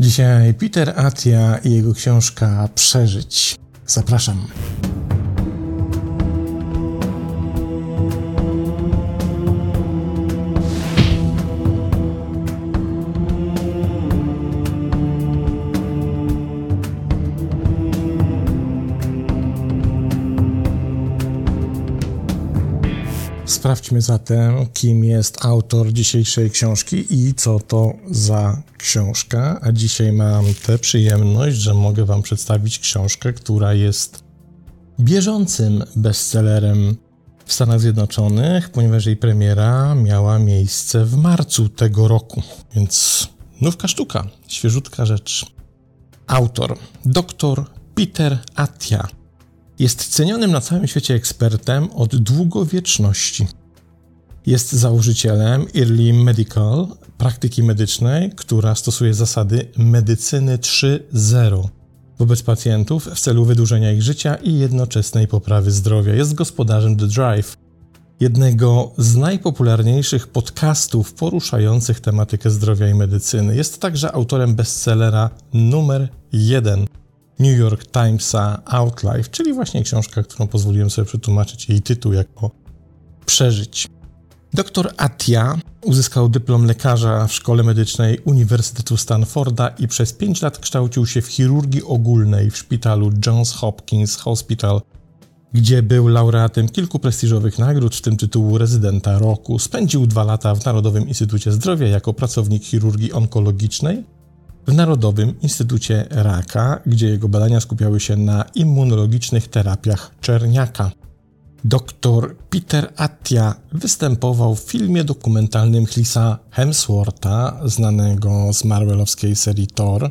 Dzisiaj Peter Atia i jego książka Przeżyć. Zapraszam. Sprawdźmy zatem, kim jest autor dzisiejszej książki i co to za książka. A dzisiaj mam tę przyjemność, że mogę Wam przedstawić książkę, która jest bieżącym bestsellerem w Stanach Zjednoczonych, ponieważ jej premiera miała miejsce w marcu tego roku. Więc nówka sztuka, świeżutka rzecz. Autor dr Peter Atia jest cenionym na całym świecie ekspertem od długowieczności. Jest założycielem Early Medical, praktyki medycznej, która stosuje zasady medycyny 3.0 wobec pacjentów w celu wydłużenia ich życia i jednoczesnej poprawy zdrowia. Jest gospodarzem The Drive, jednego z najpopularniejszych podcastów poruszających tematykę zdrowia i medycyny. Jest także autorem bestsellera numer 1 New York Timesa Outlife, czyli właśnie książka, którą pozwoliłem sobie przetłumaczyć jej tytuł jako Przeżyć. Doktor Atia uzyskał dyplom lekarza w szkole medycznej Uniwersytetu Stanforda i przez 5 lat kształcił się w chirurgii ogólnej w szpitalu Johns Hopkins Hospital, gdzie był laureatem kilku prestiżowych nagród, w tym tytułu rezydenta roku. Spędził dwa lata w Narodowym Instytucie Zdrowia jako pracownik chirurgii onkologicznej w Narodowym Instytucie Raka, gdzie jego badania skupiały się na immunologicznych terapiach czerniaka. Dr Peter Attia występował w filmie dokumentalnym Chrisa Hemswortha, znanego z marvelowskiej serii Thor,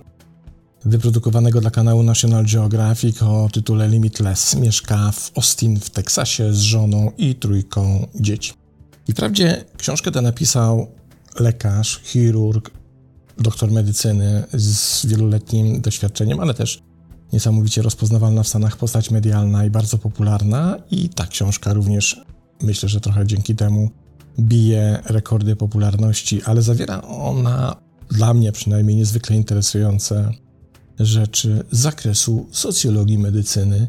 wyprodukowanego dla kanału National Geographic o tytule Limitless. Mieszka w Austin w Teksasie z żoną i trójką dzieci. I wprawdzie książkę tę napisał lekarz, chirurg, doktor medycyny z wieloletnim doświadczeniem, ale też niesamowicie rozpoznawalna w Stanach postać medialna i bardzo popularna. I ta książka również myślę, że trochę dzięki temu bije rekordy popularności, ale zawiera ona dla mnie przynajmniej niezwykle interesujące rzeczy z zakresu socjologii medycyny,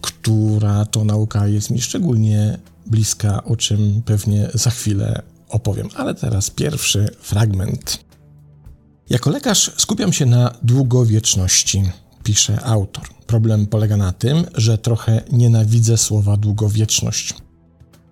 która to nauka jest mi szczególnie bliska, o czym pewnie za chwilę opowiem. Ale teraz pierwszy fragment. Jako lekarz skupiam się na długowieczności, pisze autor. Problem polega na tym, że trochę nienawidzę słowa długowieczność.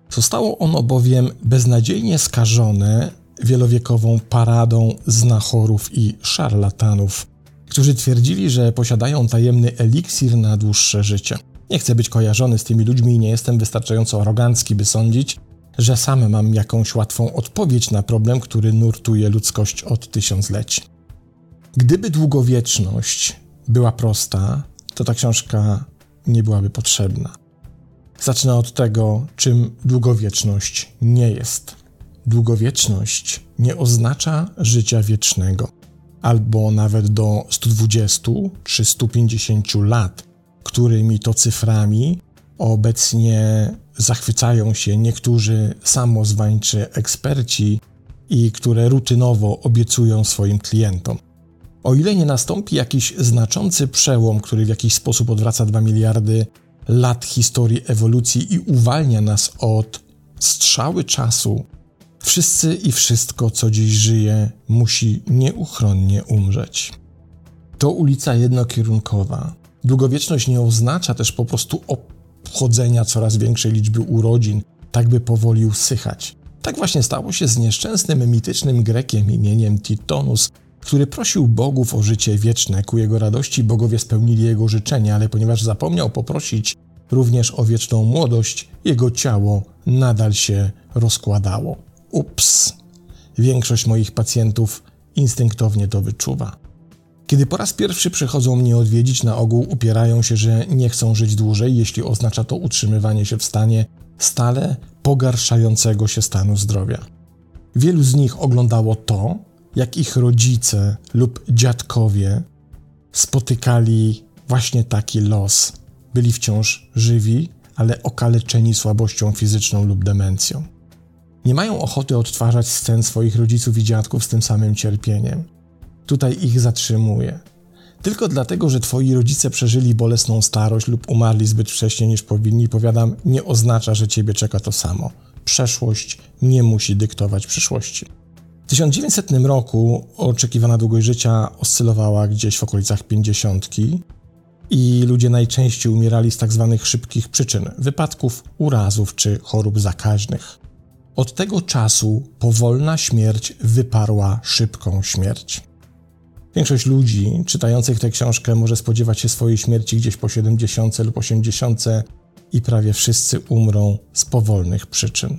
Zostało ono bowiem beznadziejnie skażone wielowiekową paradą znachorów i szarlatanów, którzy twierdzili, że posiadają tajemny eliksir na dłuższe życie. Nie chcę być kojarzony z tymi ludźmi i nie jestem wystarczająco arogancki, by sądzić, że sam mam jakąś łatwą odpowiedź na problem, który nurtuje ludzkość od tysiącleci. Gdyby długowieczność była prosta, to ta książka nie byłaby potrzebna. Zacznę od tego, czym długowieczność nie jest. Długowieczność nie oznacza życia wiecznego, albo nawet do 120 czy 150 lat, którymi to cyframi obecnie zachwycają się niektórzy samozwańczy eksperci i które rutynowo obiecują swoim klientom. O ile nie nastąpi jakiś znaczący przełom, który w jakiś sposób odwraca 2 miliardy lat historii ewolucji i uwalnia nas od strzały czasu, wszyscy i wszystko, co dziś żyje, musi nieuchronnie umrzeć. To ulica jednokierunkowa. Długowieczność nie oznacza też po prostu obchodzenia coraz większej liczby urodzin, tak by powoli usychać. Tak właśnie stało się z nieszczęsnym mitycznym Grekiem imieniem Titonus, który prosił bogów o życie wieczne. Ku jego radości bogowie spełnili jego życzenie, ale ponieważ zapomniał poprosić również o wieczną młodość, jego ciało nadal się rozkładało. Ups! Większość moich pacjentów instynktownie to wyczuwa. Kiedy po raz pierwszy przychodzą mnie odwiedzić, na ogół upierają się, że nie chcą żyć dłużej, jeśli oznacza to utrzymywanie się w stanie stale pogarszającego się stanu zdrowia. Wielu z nich oglądało to, jak ich rodzice lub dziadkowie spotykali właśnie taki los. Byli wciąż żywi, ale okaleczeni słabością fizyczną lub demencją. Nie mają ochoty odtwarzać scen swoich rodziców i dziadków z tym samym cierpieniem. Tutaj ich zatrzymuje. Tylko dlatego, że twoi rodzice przeżyli bolesną starość lub umarli zbyt wcześnie niż powinni, powiadam, nie oznacza, że ciebie czeka to samo. Przeszłość nie musi dyktować przyszłości. W 1900 roku oczekiwana długość życia oscylowała gdzieś w okolicach 50 i ludzie najczęściej umierali z tak zwanych szybkich przyczyn wypadków, urazów czy chorób zakaźnych. Od tego czasu powolna śmierć wyparła szybką śmierć. Większość ludzi czytających tę książkę może spodziewać się swojej śmierci gdzieś po 70 lub 80 i prawie wszyscy umrą z powolnych przyczyn.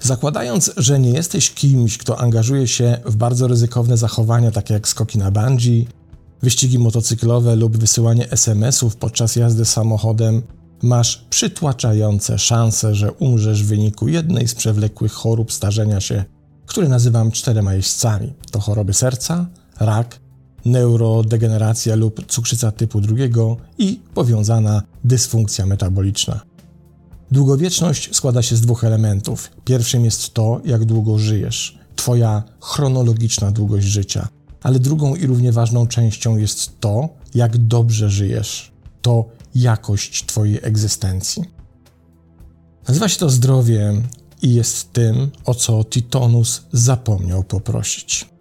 Zakładając, że nie jesteś kimś, kto angażuje się w bardzo ryzykowne zachowania, takie jak skoki na bungee, wyścigi motocyklowe lub wysyłanie SMS-ów podczas jazdy samochodem, masz przytłaczające szanse, że umrzesz w wyniku jednej z przewlekłych chorób starzenia się, które nazywam czterema jeźdźcami. To choroby serca, rak, neurodegeneracja lub cukrzyca typu drugiego i powiązana dysfunkcja metaboliczna. Długowieczność składa się z dwóch elementów. Pierwszym jest to, jak długo żyjesz, Twoja chronologiczna długość życia, ale drugą i równie ważną częścią jest to, jak dobrze żyjesz, to jakość Twojej egzystencji. Nazywa się to zdrowie i jest tym, o co Titonus zapomniał poprosić.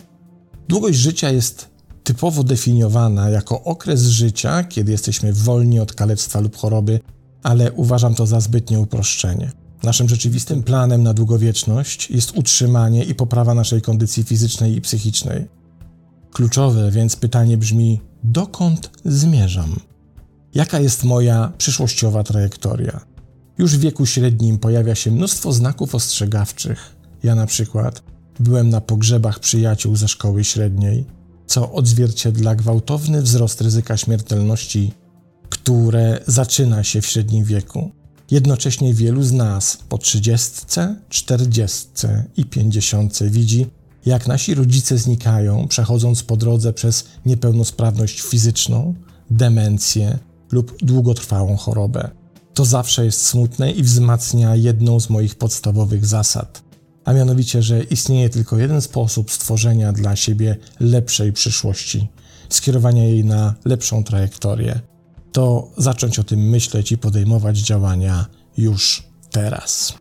Długość życia jest typowo definiowana jako okres życia, kiedy jesteśmy wolni od kalectwa lub choroby, ale uważam to za zbytnie uproszczenie. Naszym rzeczywistym planem na długowieczność jest utrzymanie i poprawa naszej kondycji fizycznej i psychicznej. Kluczowe więc pytanie brzmi: dokąd zmierzam? Jaka jest moja przyszłościowa trajektoria? Już w wieku średnim pojawia się mnóstwo znaków ostrzegawczych. Ja na przykład byłem na pogrzebach przyjaciół ze szkoły średniej, co odzwierciedla gwałtowny wzrost ryzyka śmiertelności, które zaczyna się w średnim wieku. Jednocześnie wielu z nas po trzydziestce, czterdziestce i pięćdziesiątce widzi, jak nasi rodzice znikają, przechodząc po drodze przez niepełnosprawność fizyczną, demencję lub długotrwałą chorobę. To zawsze jest smutne i wzmacnia jedną z moich podstawowych zasad a mianowicie, że istnieje tylko jeden sposób stworzenia dla siebie lepszej przyszłości, skierowania jej na lepszą trajektorię. To zacząć o tym myśleć i podejmować działania już teraz.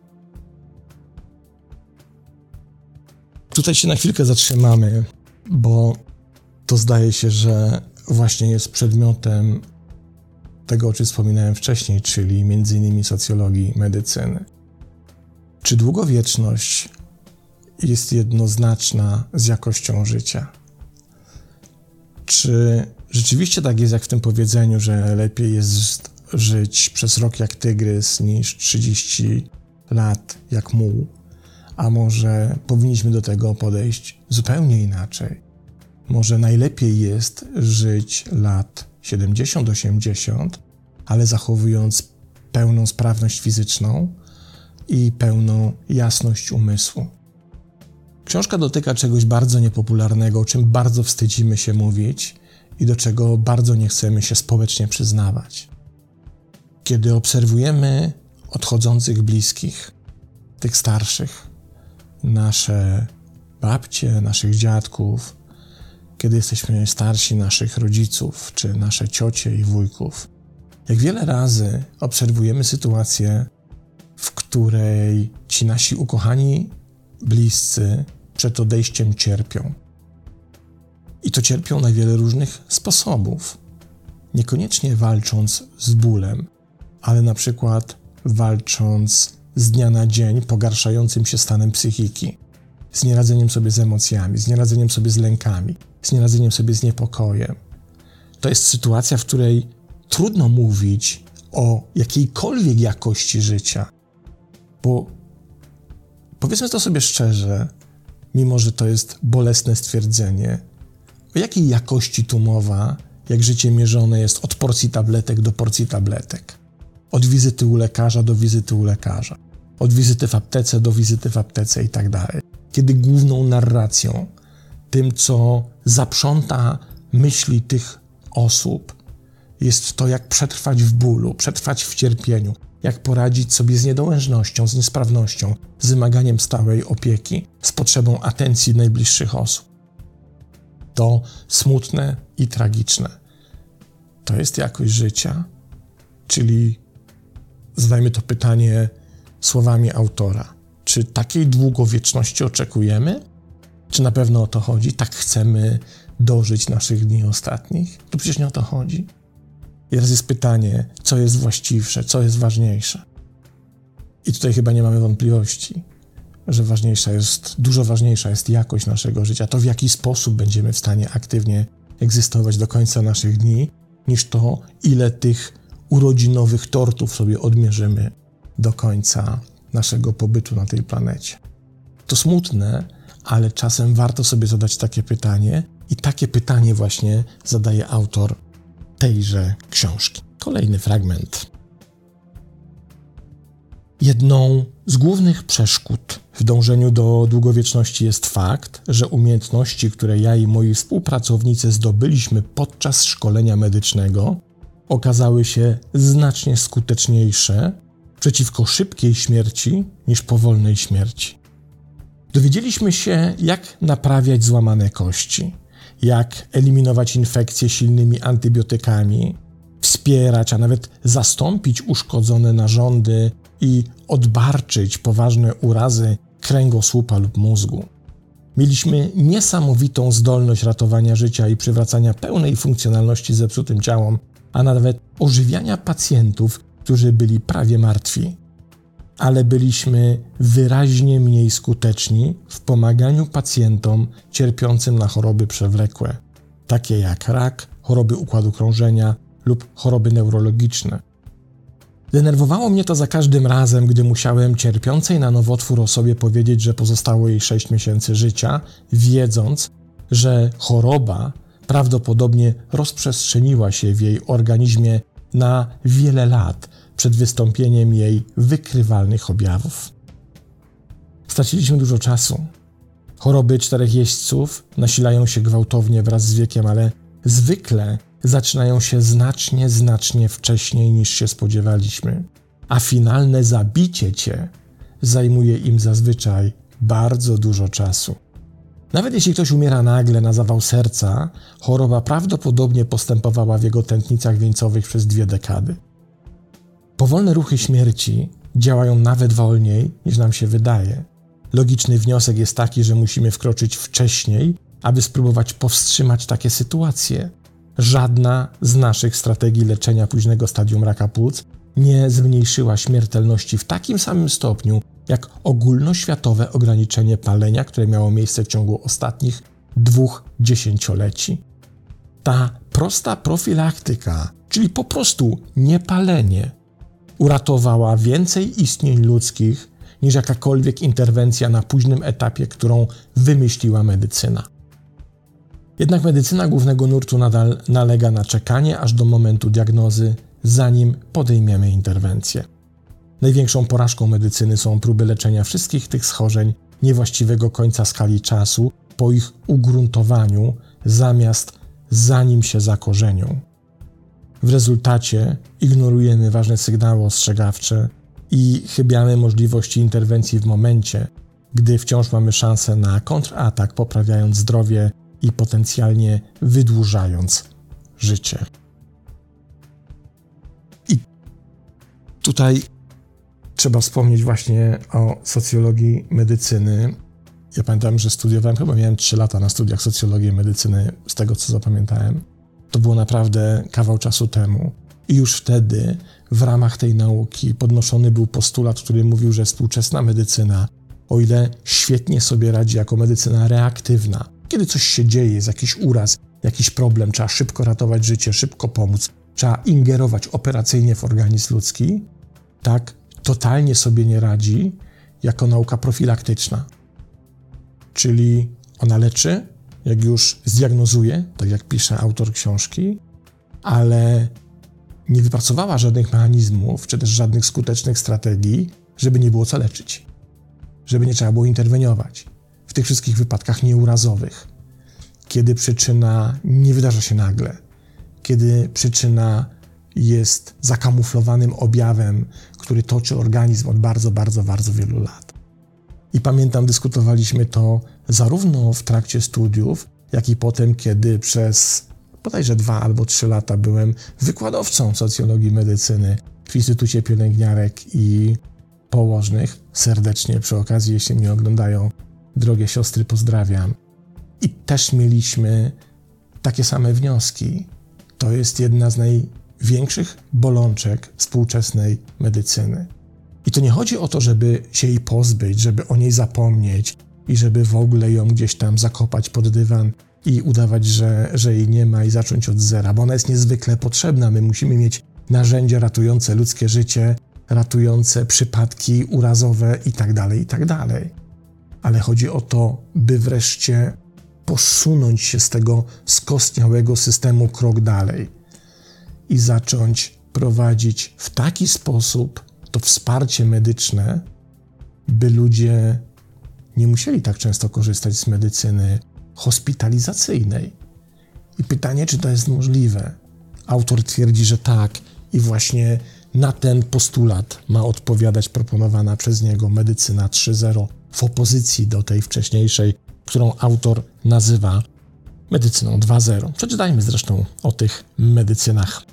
Tutaj się na chwilkę zatrzymamy, bo to zdaje się, że właśnie jest przedmiotem tego, o czym wspominałem wcześniej, czyli m.in. socjologii medycyny. Czy długowieczność jest jednoznaczna z jakością życia? Czy rzeczywiście tak jest, jak w tym powiedzeniu, że lepiej jest żyć przez rok jak tygrys niż 30 lat jak muł? A może powinniśmy do tego podejść zupełnie inaczej? Może najlepiej jest żyć lat 70-80, ale zachowując pełną sprawność fizyczną, i pełną jasność umysłu. Książka dotyka czegoś bardzo niepopularnego, o czym bardzo wstydzimy się mówić i do czego bardzo nie chcemy się społecznie przyznawać. Kiedy obserwujemy odchodzących bliskich, tych starszych, nasze babcie, naszych dziadków, kiedy jesteśmy starsi naszych rodziców czy nasze ciocie i wujków, jak wiele razy obserwujemy sytuację, w której ci nasi ukochani bliscy przed odejściem cierpią. I to cierpią na wiele różnych sposobów. Niekoniecznie walcząc z bólem, ale na przykład walcząc z dnia na dzień pogarszającym się stanem psychiki, z nieradzeniem sobie z emocjami, z nieradzeniem sobie z lękami, z nieradzeniem sobie z niepokojem. To jest sytuacja, w której trudno mówić o jakiejkolwiek jakości życia, bo powiedzmy to sobie szczerze, mimo że to jest bolesne stwierdzenie, o jakiej jakości tu mowa, jak życie mierzone jest od porcji tabletek do porcji tabletek, od wizyty u lekarza do wizyty u lekarza, od wizyty w aptece do wizyty w aptece i tak dalej. Kiedy główną narracją, tym co zaprząta myśli tych osób, jest to, jak przetrwać w bólu, przetrwać w cierpieniu, jak poradzić sobie z niedołężnością, z niesprawnością, z wymaganiem stałej opieki, z potrzebą atencji najbliższych osób. To smutne i tragiczne. To jest jakość życia, czyli zadajmy to pytanie słowami autora. Czy takiej długowieczności oczekujemy? Czy na pewno o to chodzi? Tak chcemy dożyć naszych dni ostatnich? To przecież nie o to chodzi. I teraz jest pytanie, co jest właściwsze, co jest ważniejsze. I tutaj chyba nie mamy wątpliwości, że ważniejsza jest, dużo ważniejsza jest jakość naszego życia, to w jaki sposób będziemy w stanie aktywnie egzystować do końca naszych dni, niż to, ile tych urodzinowych tortów sobie odmierzymy do końca naszego pobytu na tej planecie. To smutne, ale czasem warto sobie zadać takie pytanie, i takie pytanie właśnie zadaje autor tejże książki. Kolejny fragment. Jedną z głównych przeszkód w dążeniu do długowieczności jest fakt, że umiejętności, które ja i moi współpracownicy zdobyliśmy podczas szkolenia medycznego, okazały się znacznie skuteczniejsze przeciwko szybkiej śmierci niż powolnej śmierci. Dowiedzieliśmy się, jak naprawiać złamane kości, jak eliminować infekcje silnymi antybiotykami, wspierać, a nawet zastąpić uszkodzone narządy i odbarczyć poważne urazy kręgosłupa lub mózgu. Mieliśmy niesamowitą zdolność ratowania życia i przywracania pełnej funkcjonalności zepsutym ciałom, a nawet ożywiania pacjentów, którzy byli prawie martwi. Ale byliśmy wyraźnie mniej skuteczni w pomaganiu pacjentom cierpiącym na choroby przewlekłe, takie jak rak, choroby układu krążenia lub choroby neurologiczne. Denerwowało mnie to za każdym razem, gdy musiałem cierpiącej na nowotwór osobie powiedzieć, że pozostało jej 6 miesięcy życia, wiedząc, że choroba prawdopodobnie rozprzestrzeniła się w jej organizmie na wiele lat przed wystąpieniem jej wykrywalnych objawów. Straciliśmy dużo czasu. Choroby czterech jeźdźców nasilają się gwałtownie wraz z wiekiem, ale zwykle zaczynają się znacznie, znacznie wcześniej niż się spodziewaliśmy, a finalne zabicie cię zajmuje im zazwyczaj bardzo dużo czasu. Nawet jeśli ktoś umiera nagle na zawał serca, choroba prawdopodobnie postępowała w jego tętnicach wieńcowych przez dwie dekady. Powolne ruchy śmierci działają nawet wolniej niż nam się wydaje. Logiczny wniosek jest taki, że musimy wkroczyć wcześniej, aby spróbować powstrzymać takie sytuacje. Żadna z naszych strategii leczenia późnego stadium raka płuc nie zmniejszyła śmiertelności w takim samym stopniu jak ogólnoświatowe ograniczenie palenia, które miało miejsce w ciągu ostatnich dwóch dziesięcioleci. Ta prosta profilaktyka, czyli po prostu niepalenie, uratowała więcej istnień ludzkich niż jakakolwiek interwencja na późnym etapie, którą wymyśliła medycyna. Jednak medycyna głównego nurtu nadal nalega na czekanie aż do momentu diagnozy, zanim podejmiemy interwencję. Największą porażką medycyny są próby leczenia wszystkich tych schorzeń niewłaściwego końca skali czasu po ich ugruntowaniu, zamiast zanim się zakorzenią. W rezultacie ignorujemy ważne sygnały ostrzegawcze i chybiamy możliwości interwencji w momencie, gdy wciąż mamy szansę na kontratak, poprawiając zdrowie i potencjalnie wydłużając życie. I tutaj trzeba wspomnieć właśnie o socjologii medycyny. Ja pamiętam, że studiowałem, chyba miałem 3 lata na studiach socjologii medycyny, z tego co zapamiętałem. To było naprawdę kawał czasu temu. I już wtedy w ramach tej nauki podnoszony był postulat, który mówił, że współczesna medycyna, o ile świetnie sobie radzi jako medycyna reaktywna, kiedy coś się dzieje, jest jakiś uraz, jakiś problem, trzeba szybko ratować życie, szybko pomóc, trzeba ingerować operacyjnie w organizm ludzki, tak totalnie sobie nie radzi jako nauka profilaktyczna. Czyli ona leczy, jak już zdiagnozuje, tak jak pisze autor książki, ale nie wypracowała żadnych mechanizmów, czy też żadnych skutecznych strategii, żeby nie było co leczyć, żeby nie trzeba było interweniować w tych wszystkich wypadkach nieurazowych, kiedy przyczyna nie wydarza się nagle, kiedy przyczyna jest zakamuflowanym objawem, który toczy organizm od bardzo, bardzo, bardzo wielu lat. I pamiętam, dyskutowaliśmy to zarówno w trakcie studiów, jak i potem, kiedy przez bodajże dwa albo trzy lata byłem wykładowcą socjologii medycyny w Instytucie Pielęgniarek i Położnych. Serdecznie przy okazji, jeśli mnie oglądają, drogie siostry, pozdrawiam. I też mieliśmy takie same wnioski. To jest jedna z największych bolączek współczesnej medycyny. I to nie chodzi o to, żeby się jej pozbyć, żeby o niej zapomnieć i żeby w ogóle ją gdzieś tam zakopać pod dywan i udawać, że, że jej nie ma i zacząć od zera, bo ona jest niezwykle potrzebna. My musimy mieć narzędzia ratujące ludzkie życie, ratujące przypadki urazowe itd., tak itd. Tak Ale chodzi o to, by wreszcie posunąć się z tego skostniałego systemu krok dalej i zacząć prowadzić w taki sposób to wsparcie medyczne, by ludzie nie musieli tak często korzystać z medycyny hospitalizacyjnej. I pytanie, czy to jest możliwe? Autor twierdzi, że tak, i właśnie na ten postulat ma odpowiadać proponowana przez niego medycyna 3.0 w opozycji do tej wcześniejszej, którą autor nazywa medycyną 2.0. Przeczytajmy zresztą o tych medycynach.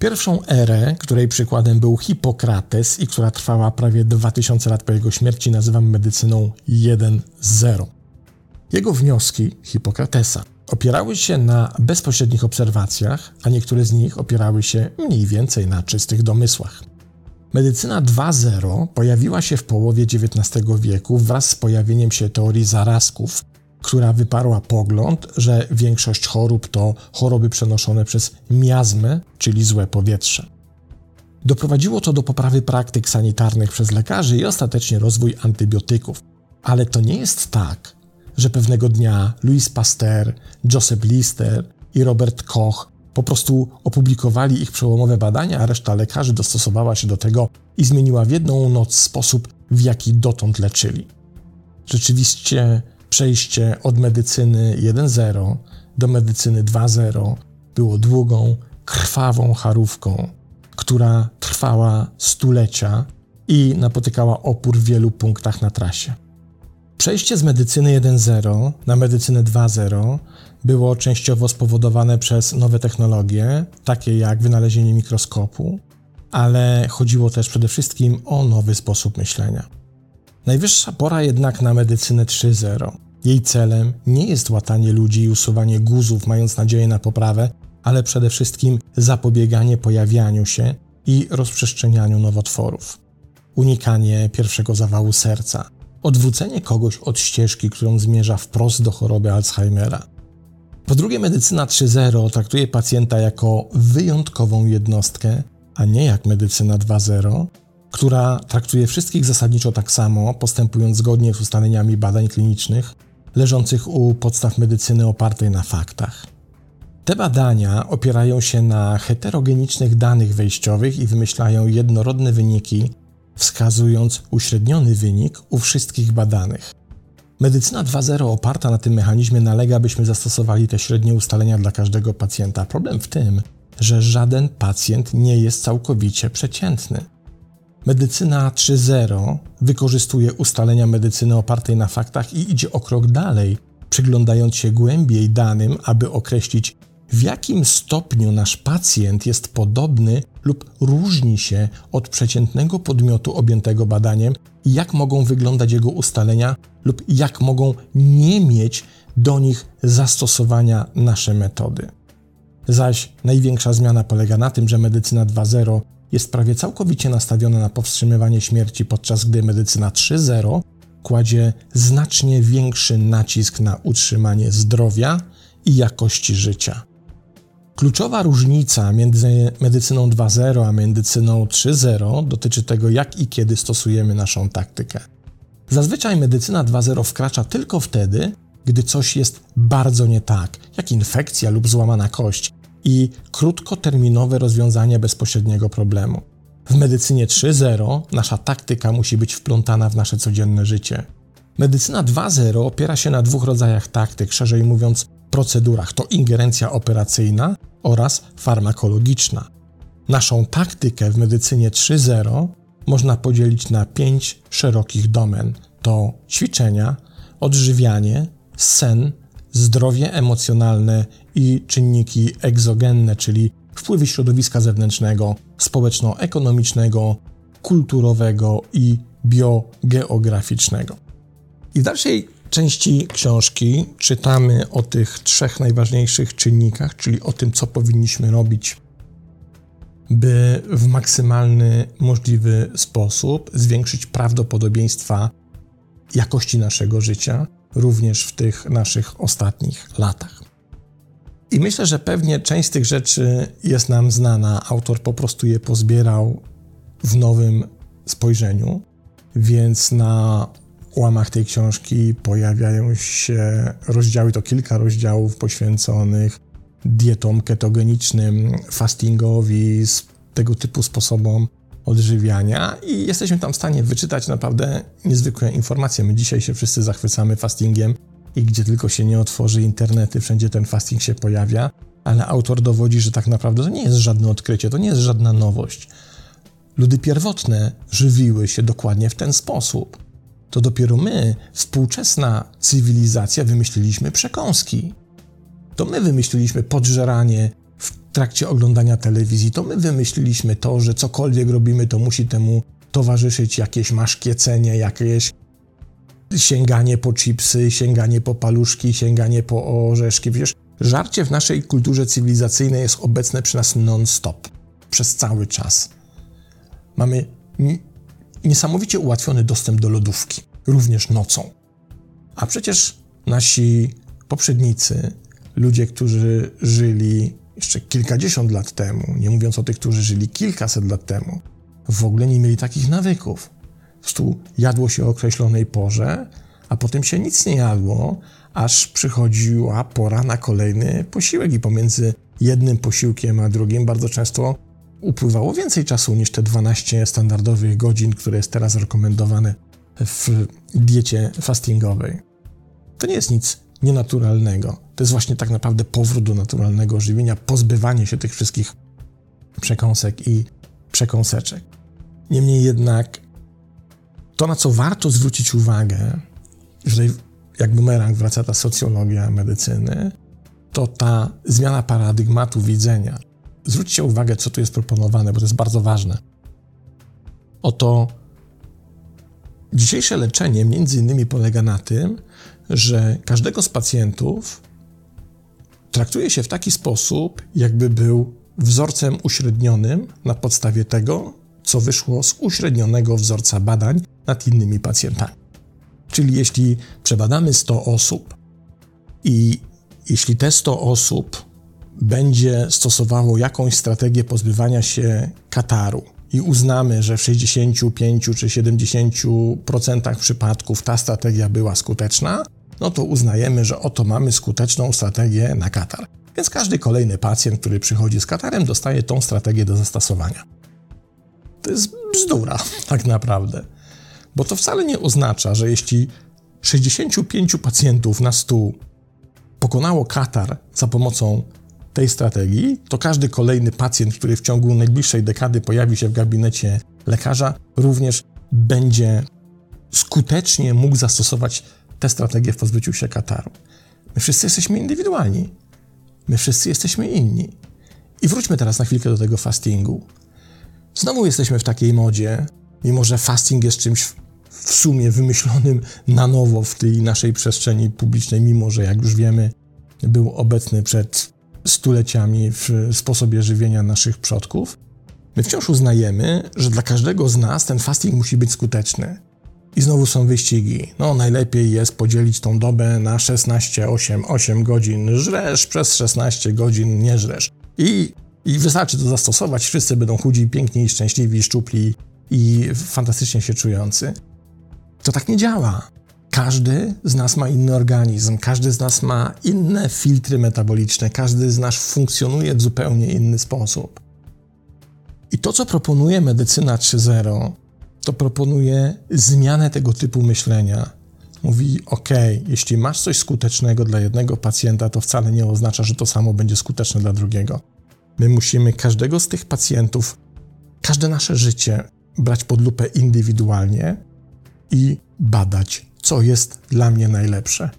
Pierwszą erę, której przykładem był Hipokrates i która trwała prawie 2000 lat po jego śmierci, nazywam medycyną 1.0. Jego wnioski, Hipokratesa, opierały się na bezpośrednich obserwacjach, a niektóre z nich opierały się mniej więcej na czystych domysłach. Medycyna 2.0 pojawiła się w połowie XIX wieku wraz z pojawieniem się teorii zarazków, która wyparła pogląd, że większość chorób to choroby przenoszone przez miazmę, czyli złe powietrze. Doprowadziło to do poprawy praktyk sanitarnych przez lekarzy i ostatecznie rozwój antybiotyków. Ale to nie jest tak, że pewnego dnia Louis Pasteur, Joseph Lister i Robert Koch po prostu opublikowali ich przełomowe badania, a reszta lekarzy dostosowała się do tego i zmieniła w jedną noc sposób, w jaki dotąd leczyli. Rzeczywiście przejście od medycyny 1.0 do medycyny 2.0 było długą, krwawą charówką, która trwała stulecia i napotykała opór w wielu punktach na trasie. Przejście z medycyny 1.0 na medycynę 2.0 było częściowo spowodowane przez nowe technologie, takie jak wynalezienie mikroskopu, ale chodziło też przede wszystkim o nowy sposób myślenia. Najwyższa pora jednak na medycynę 3.0. Jej celem nie jest łatanie ludzi i usuwanie guzów, mając nadzieję na poprawę, ale przede wszystkim zapobieganie pojawianiu się i rozprzestrzenianiu nowotworów. Unikanie pierwszego zawału serca, odwrócenie kogoś od ścieżki, którą zmierza wprost do choroby Alzheimera. Po drugie, medycyna 3.0 traktuje pacjenta jako wyjątkową jednostkę, a nie jak medycyna 2.0, która traktuje wszystkich zasadniczo tak samo, postępując zgodnie z ustaleniami badań klinicznych leżących u podstaw medycyny opartej na faktach. Te badania opierają się na heterogenicznych danych wejściowych i wymyślają jednorodne wyniki wskazując uśredniony wynik u wszystkich badanych. Medycyna 2.0 oparta na tym mechanizmie nalega, byśmy zastosowali te średnie ustalenia dla każdego pacjenta. Problem w tym, że żaden pacjent nie jest całkowicie przeciętny. Medycyna 3.0 wykorzystuje ustalenia medycyny opartej na faktach i idzie o krok dalej, przyglądając się głębiej danym, aby określić, w jakim stopniu nasz pacjent jest podobny lub różni się od przeciętnego podmiotu objętego badaniem i jak mogą wyglądać jego ustalenia lub jak mogą nie mieć do nich zastosowania nasze metody. Zaś największa zmiana polega na tym, że medycyna 2.0 jest prawie całkowicie nastawiona na powstrzymywanie śmierci, podczas gdy medycyna 3.0 kładzie znacznie większy nacisk na utrzymanie zdrowia i jakości życia. Kluczowa różnica między medycyną 2.0 a medycyną 3.0 dotyczy tego, jak i kiedy stosujemy naszą taktykę. Zazwyczaj medycyna 2.0 wkracza tylko wtedy, gdy coś jest bardzo nie tak, jak infekcja lub złamana kość i krótkoterminowe rozwiązanie bezpośredniego problemu. W medycynie 3.0 nasza taktyka musi być wplątana w nasze codzienne życie. Medycyna 2.0 opiera się na dwóch rodzajach taktyk, szerzej mówiąc procedurach. To ingerencja operacyjna oraz farmakologiczna. Naszą taktykę w medycynie 3.0 można podzielić na pięć szerokich domen: to ćwiczenia, odżywianie, sen, zdrowie emocjonalne i czynniki egzogenne, czyli wpływy środowiska zewnętrznego, społeczno-ekonomicznego, kulturowego i biogeograficznego. I w dalszej części książki czytamy o tych trzech najważniejszych czynnikach, czyli o tym, co powinniśmy robić, by w maksymalny możliwy sposób zwiększyć prawdopodobieństwa jakości naszego życia, również w tych naszych ostatnich latach. I myślę, że pewnie część z tych rzeczy jest nam znana. Autor po prostu je pozbierał w nowym spojrzeniu, więc na łamach tej książki pojawiają się rozdziały, to kilka rozdziałów poświęconych dietom ketogenicznym, fastingowi, tego typu sposobom odżywiania i jesteśmy tam w stanie wyczytać naprawdę niezwykłe informacje. My dzisiaj się wszyscy zachwycamy fastingiem i gdzie tylko się nie otworzy internety, wszędzie ten fasting się pojawia, ale autor dowodzi, że tak naprawdę to nie jest żadne odkrycie, to nie jest żadna nowość. Ludy pierwotne żywiły się dokładnie w ten sposób. To dopiero my, współczesna cywilizacja, wymyśliliśmy przekąski. To my wymyśliliśmy podżeranie trakcie oglądania telewizji. To my wymyśliliśmy to, że cokolwiek robimy, to musi temu towarzyszyć jakieś maszkiecenie, jakieś sięganie po chipsy, sięganie po paluszki, sięganie po orzeszki. Wiesz, żarcie w naszej kulturze cywilizacyjnej jest obecne przy nas non-stop, przez cały czas. Mamy niesamowicie ułatwiony dostęp do lodówki, również nocą. A przecież nasi poprzednicy, ludzie, którzy żyli jeszcze kilkadziesiąt lat temu, nie mówiąc o tych, którzy żyli kilkaset lat temu, w ogóle nie mieli takich nawyków. Po prostu jadło się o określonej porze, a potem się nic nie jadło, aż przychodziła pora na kolejny posiłek i pomiędzy jednym posiłkiem a drugim bardzo często upływało więcej czasu niż te 12 standardowych godzin, które jest teraz rekomendowane w diecie fastingowej. To nie jest nic nienaturalnego. To jest właśnie tak naprawdę powrót do naturalnego żywienia, pozbywanie się tych wszystkich przekąsek i przekąseczek. Niemniej jednak to, na co warto zwrócić uwagę, że jak bumerang wraca ta socjologia medycyny, to ta zmiana paradygmatu widzenia. Zwróćcie uwagę, co tu jest proponowane, bo to jest bardzo ważne. Oto dzisiejsze leczenie między innymi polega na tym, że każdego z pacjentów traktuje się w taki sposób, jakby był wzorcem uśrednionym na podstawie tego, co wyszło z uśrednionego wzorca badań nad innymi pacjentami. Czyli jeśli przebadamy 100 osób i jeśli te 100 osób będzie stosowało jakąś strategię pozbywania się kataru i uznamy, że w 65 czy 70% przypadków ta strategia była skuteczna, no to uznajemy, że oto mamy skuteczną strategię na katar. Więc każdy kolejny pacjent, który przychodzi z katarem, dostaje tą strategię do zastosowania. To jest bzdura, tak naprawdę. Bo to wcale nie oznacza, że jeśli 65 pacjentów na 100 pokonało katar za pomocą tej strategii, to każdy kolejny pacjent, który w ciągu najbliższej dekady pojawi się w gabinecie lekarza, również będzie skutecznie mógł zastosować tę strategię w pozbyciu się kataru. My wszyscy jesteśmy indywidualni. My wszyscy jesteśmy inni. I wróćmy teraz na chwilkę do tego fastingu. Znowu jesteśmy w takiej modzie, mimo że fasting jest czymś w sumie wymyślonym na nowo w tej naszej przestrzeni publicznej, mimo że, jak już wiemy, był obecny przed stuleciami w sposobie żywienia naszych przodków, my wciąż uznajemy, że dla każdego z nas ten fasting musi być skuteczny. I znowu są wyścigi. No, najlepiej jest podzielić tą dobę na 16, 8, 8 godzin. Żresz przez 16 godzin, nie żresz. I, I wystarczy to zastosować, wszyscy będą chudzi, piękni, szczęśliwi, szczupli i fantastycznie się czujący. To tak nie działa. Każdy z nas ma inny organizm, każdy z nas ma inne filtry metaboliczne, każdy z nas funkcjonuje w zupełnie inny sposób. I to, co proponuje medycyna 3.0, to proponuje zmianę tego typu myślenia. Mówi: OK, jeśli masz coś skutecznego dla jednego pacjenta, to wcale nie oznacza, że to samo będzie skuteczne dla drugiego. My musimy każdego z tych pacjentów, każde nasze życie brać pod lupę indywidualnie i badać, co jest dla mnie najlepsze.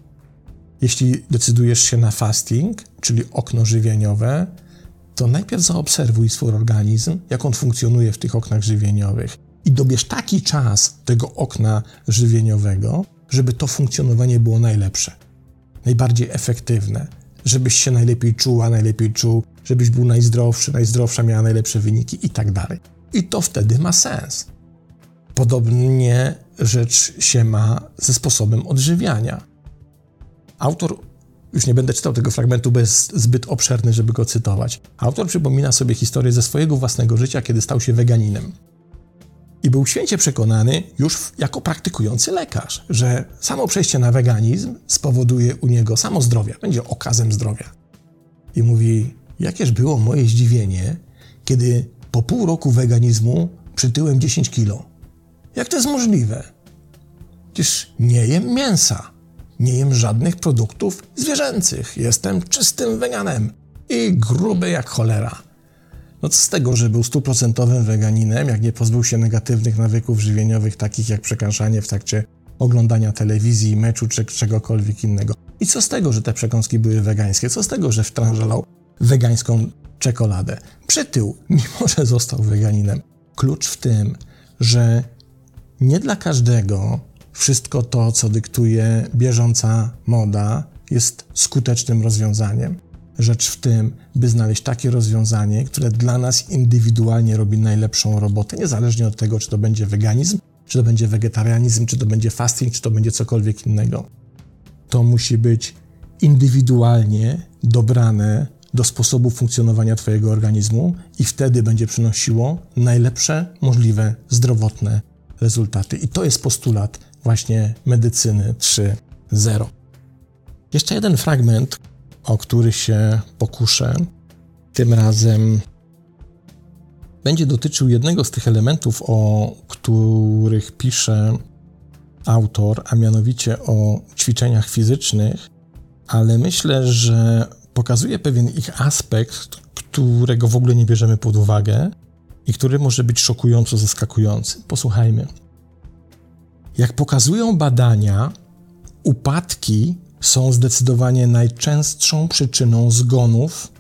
jeśli decydujesz się na fasting, czyli okno żywieniowe, to najpierw zaobserwuj swój organizm, jak on funkcjonuje w tych oknach żywieniowych i dobierz taki czas tego okna żywieniowego, żeby to funkcjonowanie było najlepsze, najbardziej efektywne, żebyś się najlepiej czuła, najlepiej czuł, żebyś był najzdrowszy, najzdrowsza miała najlepsze wyniki i tak dalej. I to wtedy ma sens. Podobnie rzecz się ma ze sposobem odżywiania. Autor, już nie będę czytał tego fragmentu, bo jest zbyt obszerny, żeby go cytować. Autor przypomina sobie historię ze swojego własnego życia, kiedy stał się weganinem. I był święcie przekonany, już jako praktykujący lekarz, że samo przejście na weganizm spowoduje u niego samo zdrowie, będzie okazem zdrowia. I mówi: Jakież było moje zdziwienie, kiedy po pół roku weganizmu przytyłem 10 kilo. Jak to jest możliwe? Przecież nie jem mięsa, nie jem żadnych produktów zwierzęcych, jestem czystym weganem i gruby jak cholera. No co z tego, że był stuprocentowym weganinem, jak nie pozbył się negatywnych nawyków żywieniowych, takich jak przekąszanie w trakcie oglądania telewizji, meczu czy czegokolwiek innego. I co z tego, że te przekąski były wegańskie? Co z tego, że wtrążalał wegańską czekoladę? Przytył, mimo że został weganinem. Klucz w tym, że nie dla każdego wszystko to, co dyktuje bieżąca moda, jest skutecznym rozwiązaniem. Rzecz w tym, by znaleźć takie rozwiązanie, które dla nas indywidualnie robi najlepszą robotę, niezależnie od tego, czy to będzie weganizm, czy to będzie wegetarianizm, czy to będzie fasting, czy to będzie cokolwiek innego. To musi być indywidualnie dobrane do sposobu funkcjonowania Twojego organizmu i wtedy będzie przynosiło najlepsze możliwe zdrowotne rezultaty. I to jest postulat właśnie medycyny 3.0. Jeszcze jeden fragment, o który się pokuszę, tym razem będzie dotyczył jednego z tych elementów, o których pisze autor, a mianowicie o ćwiczeniach fizycznych, ale myślę, że pokazuje pewien ich aspekt, którego w ogóle nie bierzemy pod uwagę i który może być szokująco zaskakujący. Posłuchajmy. Jak pokazują badania, upadki są zdecydowanie najczęstszą przyczyną zgonów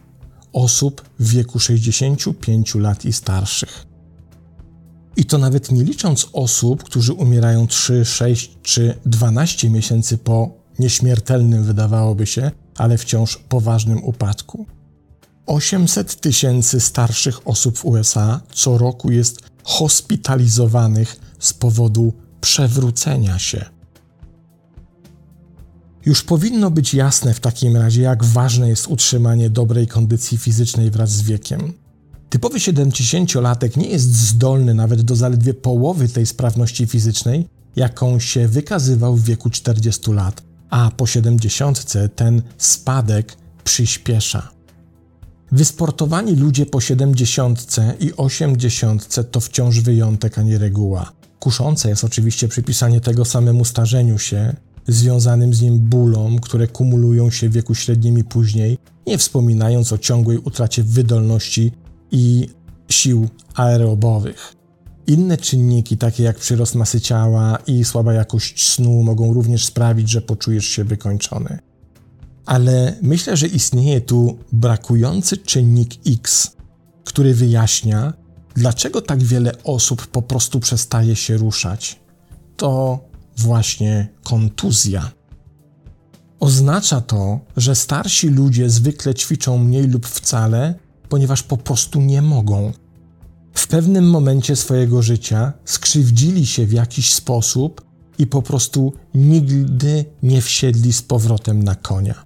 osób w wieku 65 lat i starszych. I to nawet nie licząc osób, którzy umierają 3, 6 czy 12 miesięcy po nieśmiertelnym, wydawałoby się, ale wciąż poważnym upadku. 800 tysięcy starszych osób w USA co roku jest hospitalizowanych z powodu przewrócenia się. Już powinno być jasne w takim razie, jak ważne jest utrzymanie dobrej kondycji fizycznej wraz z wiekiem. Typowy 70-latek nie jest zdolny nawet do zaledwie połowy tej sprawności fizycznej, jaką się wykazywał w wieku 40 lat, a po 70 ten spadek przyspiesza. Wysportowani ludzie po 70 i 80 to wciąż wyjątek, a nie reguła. Kuszące jest oczywiście przypisanie tego samemu starzeniu się, związanym z nim bólom, które kumulują się w wieku średnim i później, nie wspominając o ciągłej utracie wydolności i sił aerobowych. Inne czynniki, takie jak przyrost masy ciała i słaba jakość snu, mogą również sprawić, że poczujesz się wykończony. Ale myślę, że istnieje tu brakujący czynnik X, który wyjaśnia, dlaczego tak wiele osób po prostu przestaje się ruszać. To właśnie kontuzja. Oznacza to, że starsi ludzie zwykle ćwiczą mniej lub wcale, ponieważ po prostu nie mogą. W pewnym momencie swojego życia skrzywdzili się w jakiś sposób i po prostu nigdy nie wsiedli z powrotem na konia.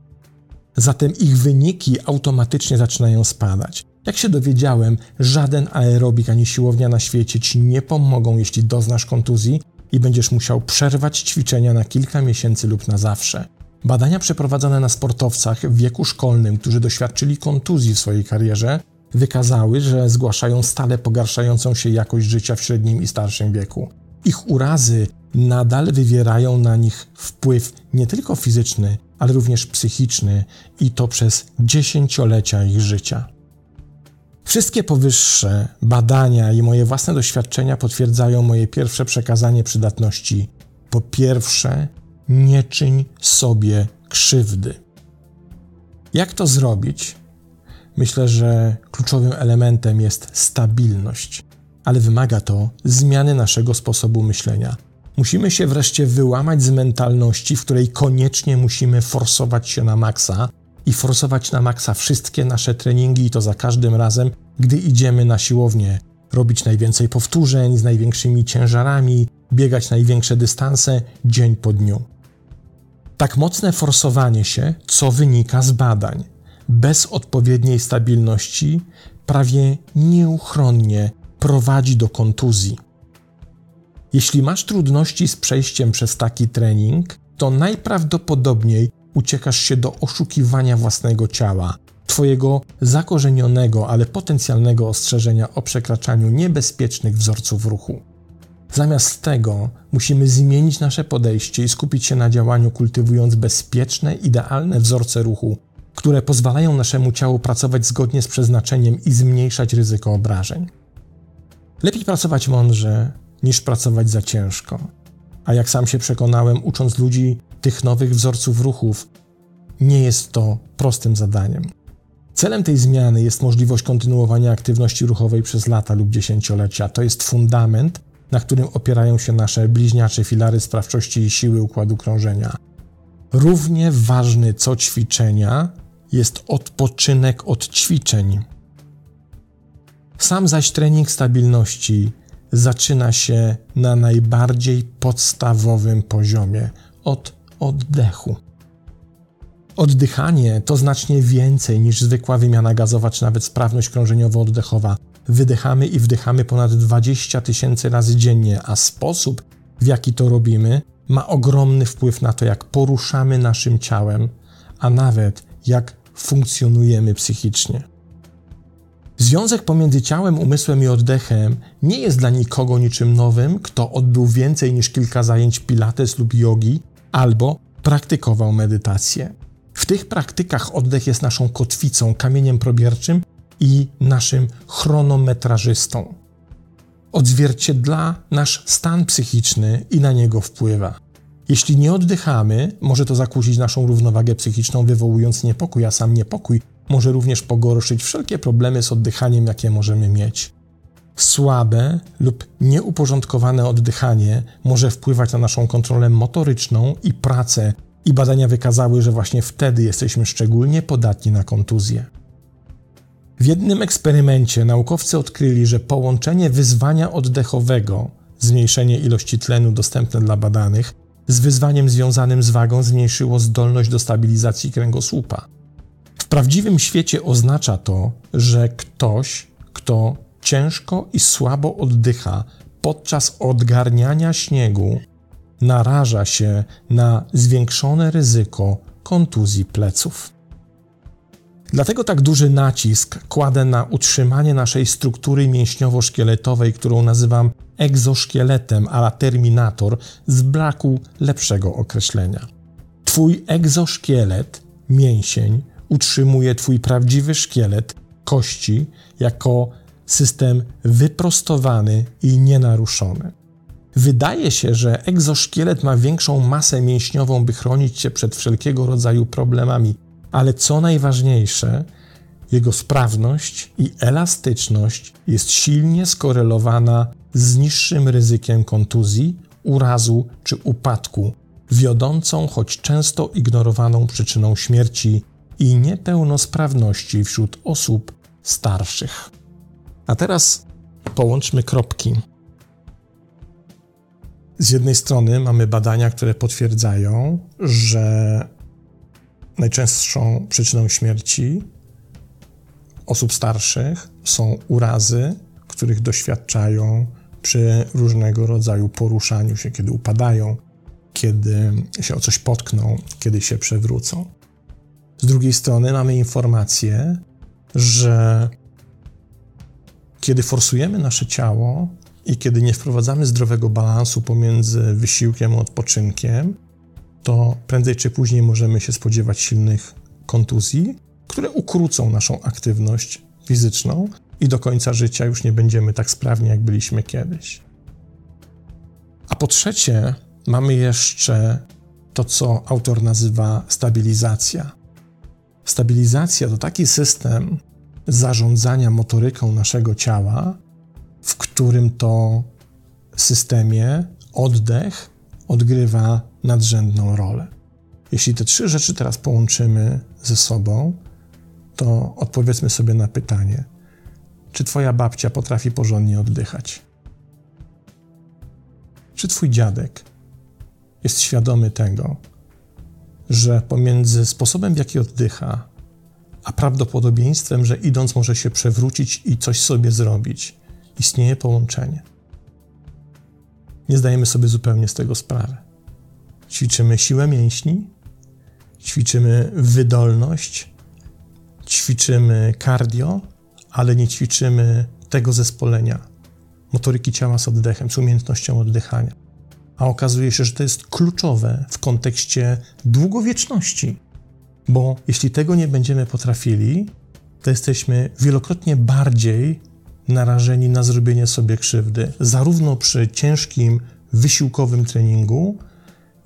Zatem ich wyniki automatycznie zaczynają spadać. Jak się dowiedziałem, żaden aerobik ani siłownia na świecie ci nie pomogą, jeśli doznasz kontuzji i będziesz musiał przerwać ćwiczenia na kilka miesięcy lub na zawsze. Badania przeprowadzone na sportowcach w wieku szkolnym, którzy doświadczyli kontuzji w swojej karierze, wykazały, że zgłaszają stale pogarszającą się jakość życia w średnim i starszym wieku. Ich urazy nadal wywierają na nich wpływ nie tylko fizyczny, ale również psychiczny i to przez dziesięciolecia ich życia. Wszystkie powyższe badania i moje własne doświadczenia potwierdzają moje pierwsze przekazanie przydatności. Po pierwsze, nie czyń sobie krzywdy. Jak to zrobić? Myślę, że kluczowym elementem jest stabilność, ale wymaga to zmiany naszego sposobu myślenia. Musimy się wreszcie wyłamać z mentalności, w której koniecznie musimy forsować się na maksa i forsować na maksa wszystkie nasze treningi i to za każdym razem, gdy idziemy na siłownię. Robić najwięcej powtórzeń z największymi ciężarami, biegać największe dystanse dzień po dniu. Tak mocne forsowanie się, co wynika z badań, bez odpowiedniej stabilności, prawie nieuchronnie prowadzi do kontuzji. Jeśli masz trudności z przejściem przez taki trening, to najprawdopodobniej uciekasz się do oszukiwania własnego ciała, Twojego zakorzenionego, ale potencjalnego ostrzeżenia o przekraczaniu niebezpiecznych wzorców ruchu. Zamiast tego musimy zmienić nasze podejście i skupić się na działaniu, kultywując bezpieczne, idealne wzorce ruchu, które pozwalają naszemu ciału pracować zgodnie z przeznaczeniem i zmniejszać ryzyko obrażeń. Lepiej pracować mądrze niż pracować za ciężko. A jak sam się przekonałem, ucząc ludzi tych nowych wzorców ruchów, nie jest to prostym zadaniem. Celem tej zmiany jest możliwość kontynuowania aktywności ruchowej przez lata lub dziesięciolecia. To jest fundament, na którym opierają się nasze bliźniacze filary sprawczości i siły układu krążenia. Równie ważny co ćwiczenia jest odpoczynek od ćwiczeń. Sam zaś trening stabilności zaczyna się na najbardziej podstawowym poziomie od oddechu. Oddychanie to znacznie więcej niż zwykła wymiana gazowa czy nawet sprawność krążeniowo-oddechowa. Wydychamy i wdychamy ponad 20 tysięcy razy dziennie, a sposób, w jaki to robimy, ma ogromny wpływ na to, jak poruszamy naszym ciałem, a nawet jak funkcjonujemy psychicznie. Związek pomiędzy ciałem, umysłem i oddechem nie jest dla nikogo niczym nowym, kto odbył więcej niż kilka zajęć pilates lub jogi albo praktykował medytację. W tych praktykach oddech jest naszą kotwicą, kamieniem probierczym i naszym chronometrażystą. Odzwierciedla nasz stan psychiczny i na niego wpływa. Jeśli nie oddychamy, może to zakłócić naszą równowagę psychiczną, wywołując niepokój, a sam niepokój może również pogorszyć wszelkie problemy z oddychaniem, jakie możemy mieć. Słabe lub nieuporządkowane oddychanie może wpływać na naszą kontrolę motoryczną i pracę, i badania wykazały, że właśnie wtedy jesteśmy szczególnie podatni na kontuzję. W jednym eksperymencie naukowcy odkryli, że połączenie wyzwania oddechowego, zmniejszenie ilości tlenu dostępne dla badanych, z wyzwaniem związanym z wagą zmniejszyło zdolność do stabilizacji kręgosłupa. W prawdziwym świecie oznacza to, że ktoś, kto ciężko i słabo oddycha podczas odgarniania śniegu, naraża się na zwiększone ryzyko kontuzji pleców. Dlatego tak duży nacisk kładę na utrzymanie naszej struktury mięśniowo-szkieletowej, którą nazywam egzoszkieletem a la terminator z braku lepszego określenia. Twój egzoszkielet, mięsień, utrzymuje Twój prawdziwy szkielet, kości, jako system wyprostowany i nienaruszony. Wydaje się, że egzoszkielet ma większą masę mięśniową, by chronić się przed wszelkiego rodzaju problemami, ale co najważniejsze, jego sprawność i elastyczność jest silnie skorelowana z niższym ryzykiem kontuzji, urazu czy upadku, wiodącą, choć często ignorowaną przyczyną śmierci i niepełnosprawności wśród osób starszych. A teraz połączmy kropki. Z jednej strony mamy badania, które potwierdzają, że najczęstszą przyczyną śmierci osób starszych są urazy, których doświadczają przy różnego rodzaju poruszaniu się, kiedy upadają, kiedy się o coś potkną, kiedy się przewrócą. Z drugiej strony mamy informację, że kiedy forsujemy nasze ciało, i kiedy nie wprowadzamy zdrowego balansu pomiędzy wysiłkiem a odpoczynkiem, to prędzej czy później możemy się spodziewać silnych kontuzji, które ukrócą naszą aktywność fizyczną i do końca życia już nie będziemy tak sprawni, jak byliśmy kiedyś. A po trzecie, mamy jeszcze to, co autor nazywa stabilizacja. Stabilizacja to taki system zarządzania motoryką naszego ciała, w którym to systemie oddech odgrywa nadrzędną rolę. Jeśli te trzy rzeczy teraz połączymy ze sobą, to odpowiedzmy sobie na pytanie, czy Twoja babcia potrafi porządnie oddychać? Czy Twój dziadek jest świadomy tego, że pomiędzy sposobem, w jaki oddycha, a prawdopodobieństwem, że idąc może się przewrócić i coś sobie zrobić, istnieje połączenie? Nie zdajemy sobie zupełnie z tego sprawy. Ćwiczymy siłę mięśni, ćwiczymy wydolność, ćwiczymy cardio, ale nie ćwiczymy tego zespolenia motoryki ciała z oddechem, z umiejętnością oddychania. A okazuje się, że to jest kluczowe w kontekście długowieczności, bo jeśli tego nie będziemy potrafili, to jesteśmy wielokrotnie bardziej narażeni na zrobienie sobie krzywdy, zarówno przy ciężkim, wysiłkowym treningu,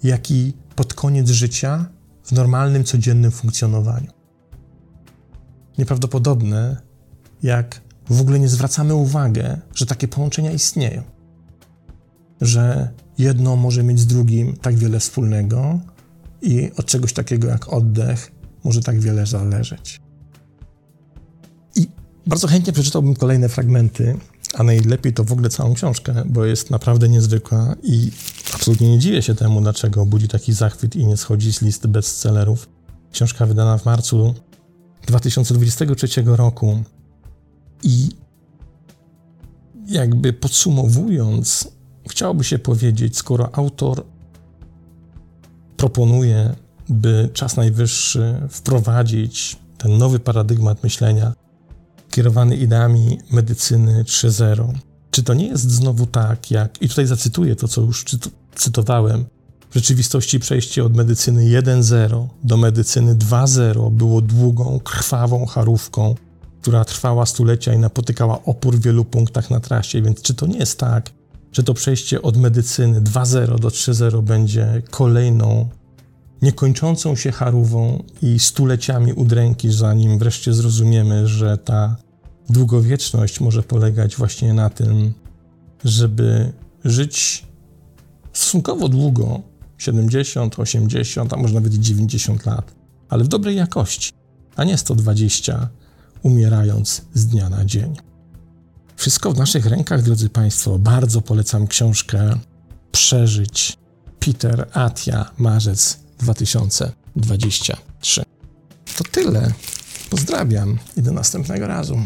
jak i pod koniec życia w normalnym, codziennym funkcjonowaniu. Nieprawdopodobne, jak w ogóle nie zwracamy uwagi, że takie połączenia istnieją, że jedno może mieć z drugim tak wiele wspólnego i od czegoś takiego jak oddech może tak wiele zależeć. I bardzo chętnie przeczytałbym kolejne fragmenty, a najlepiej to w ogóle całą książkę, bo jest naprawdę niezwykła i absolutnie nie dziwię się temu, dlaczego budzi taki zachwyt i nie schodzi z listy bestsellerów. Książka wydana w marcu 2023 roku i jakby podsumowując, chciałoby się powiedzieć, skoro autor proponuje, by czas najwyższy wprowadzić ten nowy paradygmat myślenia kierowany ideami medycyny 3.0, czy to nie jest znowu tak, jak, i tutaj zacytuję to, co już cytowałem, w rzeczywistości przejście od medycyny 1.0 do medycyny 2.0 było długą, krwawą charówką, która trwała stulecia i napotykała opór w wielu punktach na trasie. Więc czy to nie jest tak, że to przejście od medycyny 2.0 do 3.0 będzie kolejną niekończącą się charówą i stuleciami udręki, zanim wreszcie zrozumiemy, że ta długowieczność może polegać właśnie na tym, żeby żyć stosunkowo długo 70, 80, a może nawet 90 lat, ale w dobrej jakości, a nie 120 umierając z dnia na dzień. Wszystko w naszych rękach, drodzy Państwo. Bardzo polecam książkę Przeżyć Peter Atia, marzec 2023. To tyle. Pozdrawiam i do następnego razu.